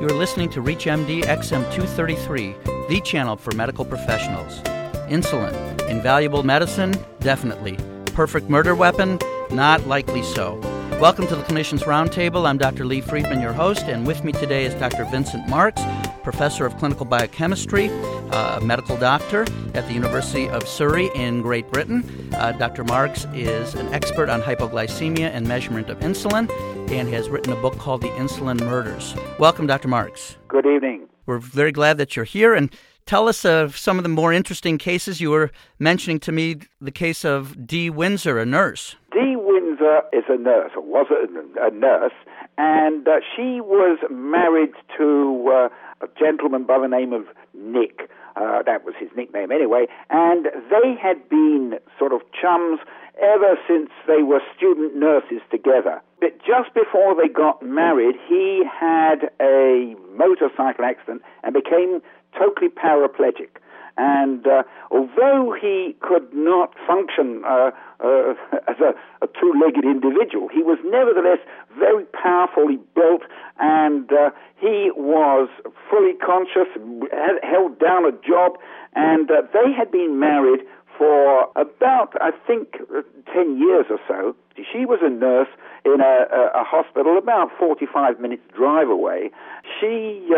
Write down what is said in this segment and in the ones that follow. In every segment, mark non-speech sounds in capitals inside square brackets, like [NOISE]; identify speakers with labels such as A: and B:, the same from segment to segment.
A: You're listening to ReachMD XM233, the channel for medical professionals. Insulin, invaluable medicine? Definitely. Perfect murder weapon? Not likely so. Welcome to the Clinicians Roundtable. I'm Dr. Lee Friedman, your host, and with me today is Dr. Vincent Marks, professor of clinical biochemistry, uh, a medical doctor at the University of Surrey in Great Britain. Uh, Dr. Marks is an expert on hypoglycemia and measurement of insulin and has written a book called The Insulin Murders. Welcome, Dr. Marks.
B: Good evening.
A: We're very glad that you're here and tell us of some of the more interesting cases. You were mentioning to me the case of Dee Winzar, a nurse.
B: Dee Winzar is a nurse, or was a, a nurse, and uh, she was married to uh, a gentleman by the name of Nick. Uh, that was his nickname anyway, and they had been sort of chums ever since they were student nurses together. But just before they got married, he had a motorcycle accident and became totally paraplegic. And uh, although he could not function uh, uh, [LAUGHS] as a, a, two-legged individual, he was nevertheless very powerfully built, and uh, he was fully conscious, had held down a job, and uh, they had been married for about, I think, uh, 10 years or so. She was a nurse in a, a, hospital about 45 minutes drive away. She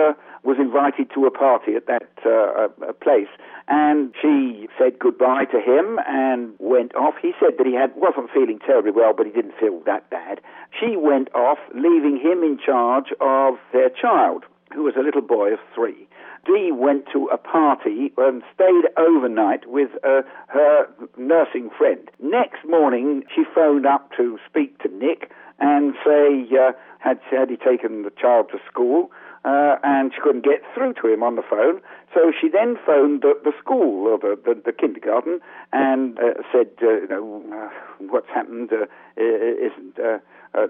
B: was invited to a party at that uh, place, and she said goodbye to him and went off. He said that he had wasn't feeling terribly well, but he didn't feel that bad. She went off, leaving him in charge of their child, who was a little boy of three. Dee went to a party and stayed overnight with uh, her nursing friend. Next morning, she phoned up to speak to Nick and say, uh, had, had he taken the child to school? Uh, and she couldn't get through to him on the phone. So she then phoned the, the school or the, the, the kindergarten and uh, said, uh, you know, uh, what's happened? Uh, isn't uh,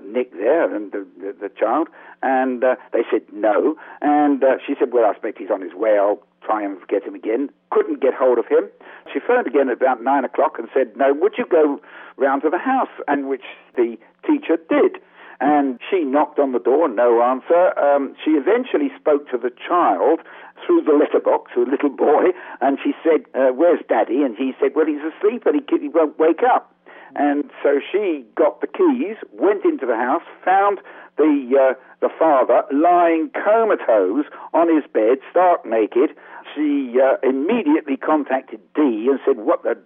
B: Nick there and the, the, the child? And they said no. And she said, well, I expect he's on his way. I'll try and get him again. Couldn't get hold of him. She phoned again at about nine o'clock and said, no, would you go round to the house? And which the teacher did and she knocked on the door, no answer. Um, she eventually spoke to the child through the letterbox, a little boy, and she said, uh, "Where's Daddy?" And he said, "Well, he's asleep, and he, he won't wake up." And so she got the keys, went into the house, found the uh, the father lying comatose on his bed, stark naked. She uh, immediately contacted Dee and said, "What the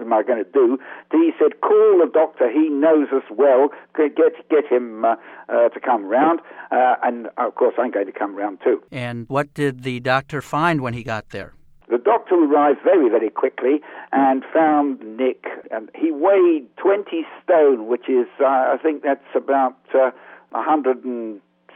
B: am I going to do?" Dee said, "Call the doctor. He knows us well. Get get him uh, uh, to come round." Uh, and of course, I'm going to come round too.
A: And what did the doctor find when he got there?
B: The doctor arrived very, very quickly and found Nick. And he weighed 20 stone, which is, uh, I think that's about uh,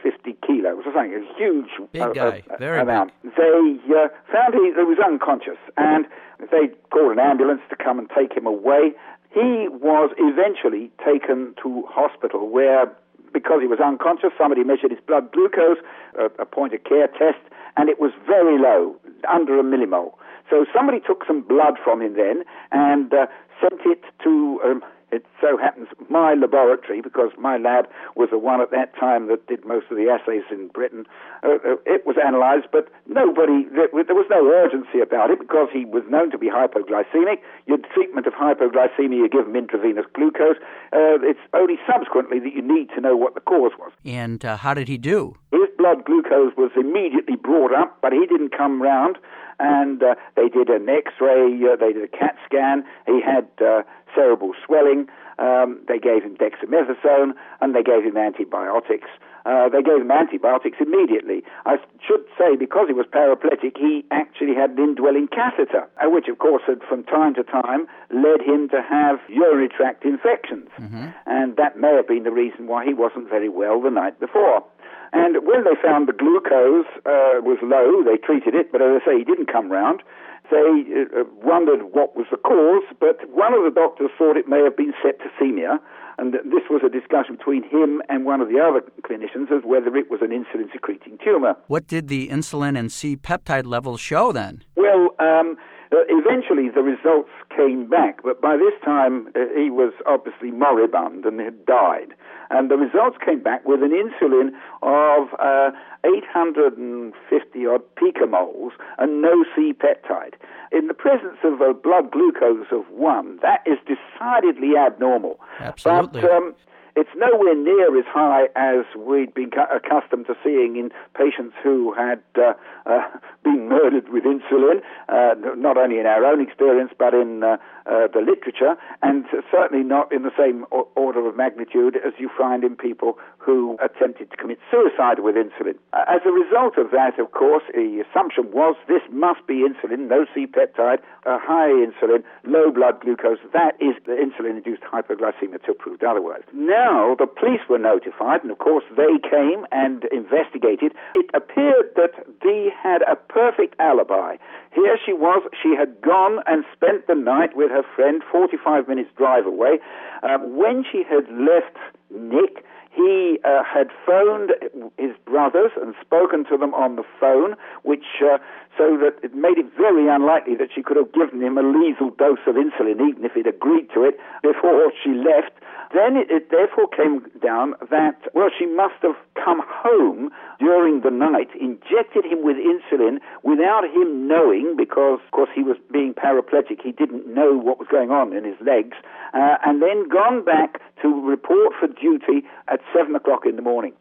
B: 150 kilos or something, a huge
A: big uh, guy, uh, very
B: amount.
A: Big.
B: They uh, found he, he was unconscious, and they called an ambulance to come and take him away. He was eventually taken to hospital where, because he was unconscious, somebody measured his blood glucose, a, a point of care test, and it was very low, under a millimole. So somebody took some blood from him then and uh, sent it to um, it so happens my laboratory, because my lab was the one at that time that did most of the assays in Britain, uh, uh, it was analyzed, but nobody, there, there, was no urgency about it because he was known to be hypoglycemic. Your treatment of hypoglycemia, you give him intravenous glucose. Uh, it's only subsequently that you need to know what the cause was.
A: And uh, how did he do?
B: His blood glucose was immediately brought up, but he didn't come round and uh, they did an X-ray, uh, they did a CAT scan. He had uh, cerebral swelling. Um, they gave him dexamethasone, and they gave him antibiotics. Uh, they gave him antibiotics immediately. I should say, because he was paraplegic, he actually had an indwelling catheter, uh, which, of course, had from time to time led him to have urinary tract infections. Mm-hmm. And that may have been the reason why he wasn't very well the night before. And when they found the glucose uh, was low, they treated it, but as I say, he didn't come round. They uh, wondered what was the cause, but one of the doctors thought it may have been septicemia, and this was a discussion between him and one of the other clinicians as whether it was an insulin secreting tumor.
A: What did the insulin and C peptide levels show then?
B: Well, um, uh, eventually the results came back, but by this time uh, he was obviously moribund and had died. And the results came back with an insulin of uh, 850 odd picomoles and no C peptide. In the presence of a blood glucose of 1, that is decidedly abnormal.
A: Absolutely.
B: But um, it's nowhere near as high as we'd been accustomed to seeing in patients who had uh, uh, [LAUGHS] been murdered with insulin, uh, not only in our own experience but in uh, uh, the literature, and certainly not in the same order of magnitude as you find in people who attempted to commit suicide with insulin. As a result of that, of course, the assumption was this must be insulin, no C-peptide, high insulin, low blood glucose. That is the insulin-induced hypoglycemia until proved otherwise. Now, now the police were notified, and of course they came and investigated. It appeared that Dee had a perfect alibi. Here she was, she had gone and spent the night with her friend 45 minutes drive away. Uh, when she had left Nick, he uh, had phoned his brothers and spoken to them on the phone, which uh, so that it made it very unlikely that she could have given him a lethal dose of insulin, even if he'd agreed to it before she left. Then it, it, therefore came down that, well, she must have come home during the night, injected him with insulin without him knowing, because, of course, he was being paraplegic. He didn't know what was going on in his legs, uh, and then gone back to report for duty at 7 o'clock in the morning.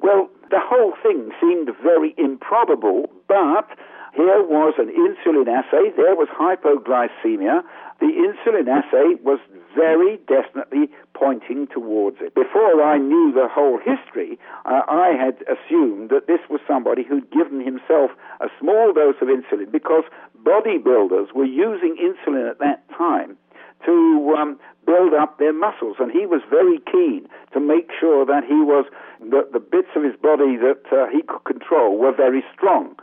B: Well, the whole thing seemed very improbable, but here was an insulin assay, there was hypoglycemia. The insulin assay was very definitely pointing towards it. Before I knew the whole history, uh, I had assumed that this was somebody who'd given himself a small dose of insulin because bodybuilders were using insulin at that time to um, build up their muscles, and he was very keen to make sure that he was that the bits of his body that uh, he could control were very strong.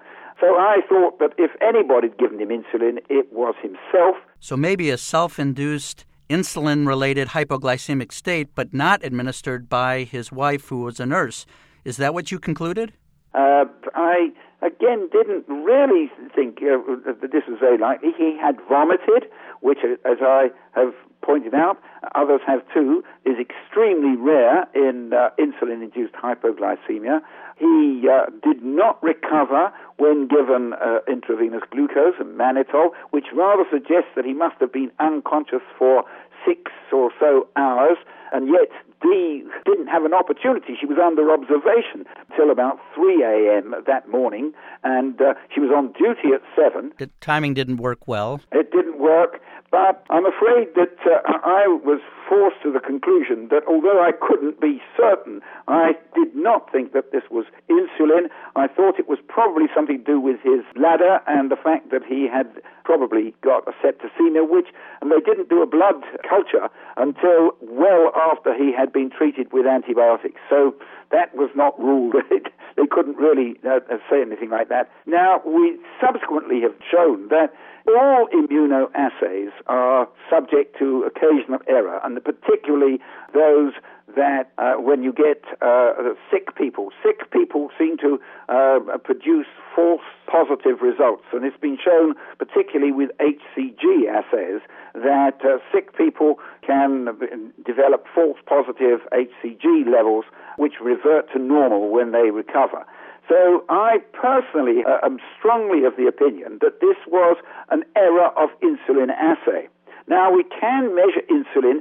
B: So I thought that if anybody had given him insulin, it was himself.
A: So maybe a self induced insulin related hypoglycemic state, but not administered by his wife, who was a nurse. Is that what you concluded?
B: Uh, I, again, didn't really think uh, that this was very likely. He had vomited, which, as I have pointed out, others have too, is extremely rare in uh, insulin induced hypoglycemia. He uh, did not recover when given uh, intravenous glucose and mannitol, which rather suggests that he must have been unconscious for six or so hours, and yet Dee didn't have an opportunity. She was under observation till about 3 a.m. that morning, and uh, she was on duty at 7.
A: The timing didn't work well.
B: It didn't work, but I'm afraid that uh, I was forced to the conclusion that although I couldn't be certain, I did not think that this was insulin. I thought it was probably something to do with his bladder and the fact that he had probably got a septicemia, which, and they didn't do a blood culture until well after he had been treated with antibiotics. So that was not ruled. [LAUGHS] they couldn't really uh, say anything like that. Now, we subsequently have shown that all immunoassays are subject to occasional error, and particularly those that uh, when you get uh, sick people, sick people seem to uh, produce false positive results. And it's been shown, particularly with HCG assays, that uh, sick people can develop false positive HCG levels which revert to normal when they recover. So I personally uh, am strongly of the opinion that this was an error of insulin assay. Now we can measure insulin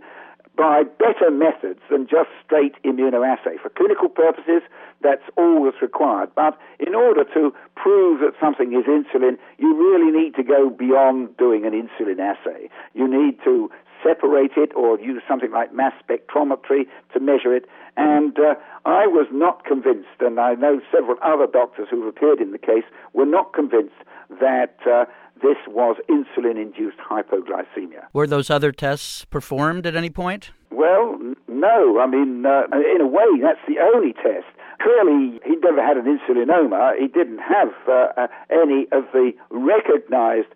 B: by better methods than just straight immunoassay. For clinical purposes, that's all that's required. But in order to prove that something is insulin, you really need to go beyond doing an insulin assay. You need to separate it or use something like mass spectrometry to measure it. And uh, I was not convinced, and I know several other doctors who've appeared in the case were not convinced that uh, this was insulin induced hypoglycemia.
A: Were those other tests performed at any point?
B: Well, n- no. I mean, uh, in a way, that's the only test. Clearly, he never had an insulinoma. He didn't have uh, uh, any of the recognized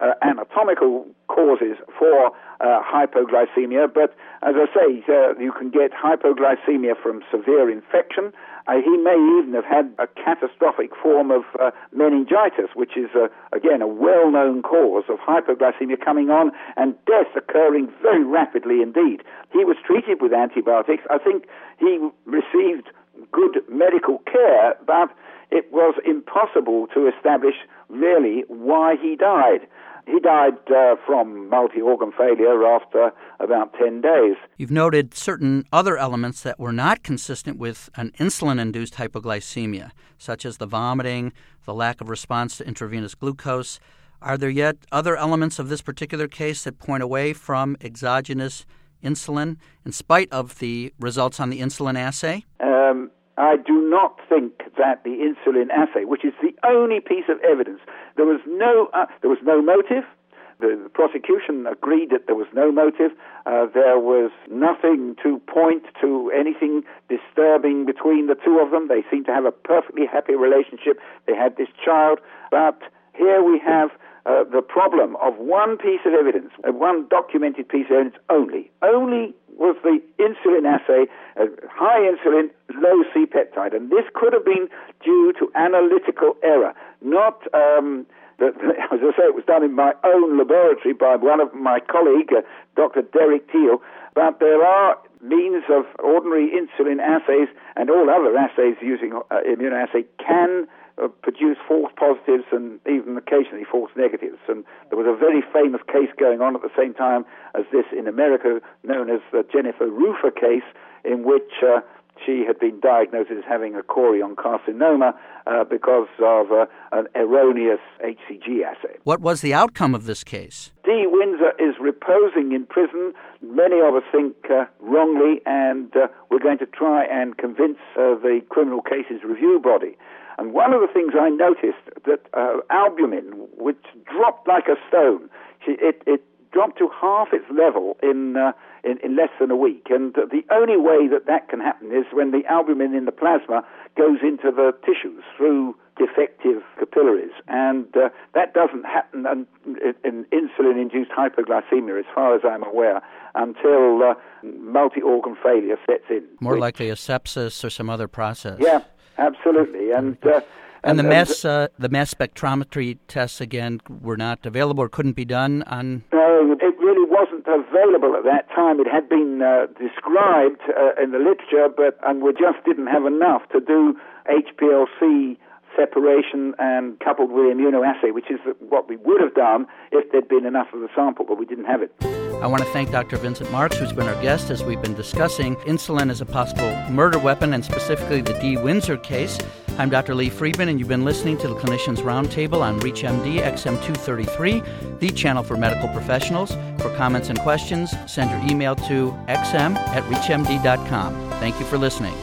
B: uh, anatomical causes for uh, hypoglycemia, but as I say, uh, you can get hypoglycemia from severe infection. Uh, he may even have had a catastrophic form of uh, meningitis, which is, uh, again, a well known cause of hypoglycemia coming on and death occurring very rapidly indeed. He was treated with antibiotics. I think he received good medical care, but it was impossible to establish really why he died. He died uh, from multi organ failure after about 10 days.
A: You've noted certain other elements that were not consistent with an insulin induced hypoglycemia, such as the vomiting, the lack of response to intravenous glucose. Are there yet other elements of this particular case that point away from exogenous insulin in spite of the results on the insulin assay?
B: Um, I do not think that the insulin assay, which is the only piece of evidence, there was no uh, there was no motive. The, the, prosecution agreed that there was no motive. Uh, there was nothing to point to anything disturbing between the two of them. They seemed to have a perfectly happy relationship. They had this child, but here we have uh, the problem of one piece of evidence, uh, one documented piece of evidence only. Only was the insulin assay, uh, high insulin, low C peptide. And this could have been due to analytical error, not. Um, [LAUGHS] as I say, it was done in my own laboratory by one of my colleague, uh, Dr. Derek Teale. But there are means of ordinary insulin assays and all other assays using uh, immunoassay can uh, produce false positives and even occasionally false negatives. And there was a very famous case going on at the same time as this in America, known as the Jennifer Rufer case, in which uh, she had been diagnosed as having a chorion carcinoma uh, because of uh, an erroneous HCG assay.
A: What was the outcome of this case?
B: Dee Winzar is reposing in prison. Many of us think uh, wrongly, and uh, we're going to try and convince uh, the Criminal Cases Review Body and one of the things I noticed that uh, albumin, which dropped like a stone, it, it dropped to half its level in, uh, in, in less than a week. And the only way that that can happen is when the albumin in the plasma goes into the tissues through defective capillaries. And uh, that doesn't happen in, in insulin-induced hypoglycemia, as far as I'm aware, until uh, multi-organ failure sets in.
A: More which, likely a sepsis or some other process.
B: Yeah, Absolutely, and. Uh,
A: and, and, the mass uh, the mass spectrometry tests again were not available or couldn't be done on.
B: No, it really wasn't available at that time. It had been uh, described uh, in the literature, but and we just didn't have enough to do HPLC separation and coupled with immunoassay, which is what we would have done if there'd been enough of the sample, but we didn't have it.
A: I want to thank Dr. Vincent Marks, who's been our guest as we've been discussing insulin as a possible murder weapon and specifically the Dee Winzar case. I'm Dr. Lee Friedman, and you've been listening to the Clinicians Roundtable on ReachMD XM233, the channel for medical professionals. For comments and questions, send your email to xm at reachmd.com. Thank you for listening.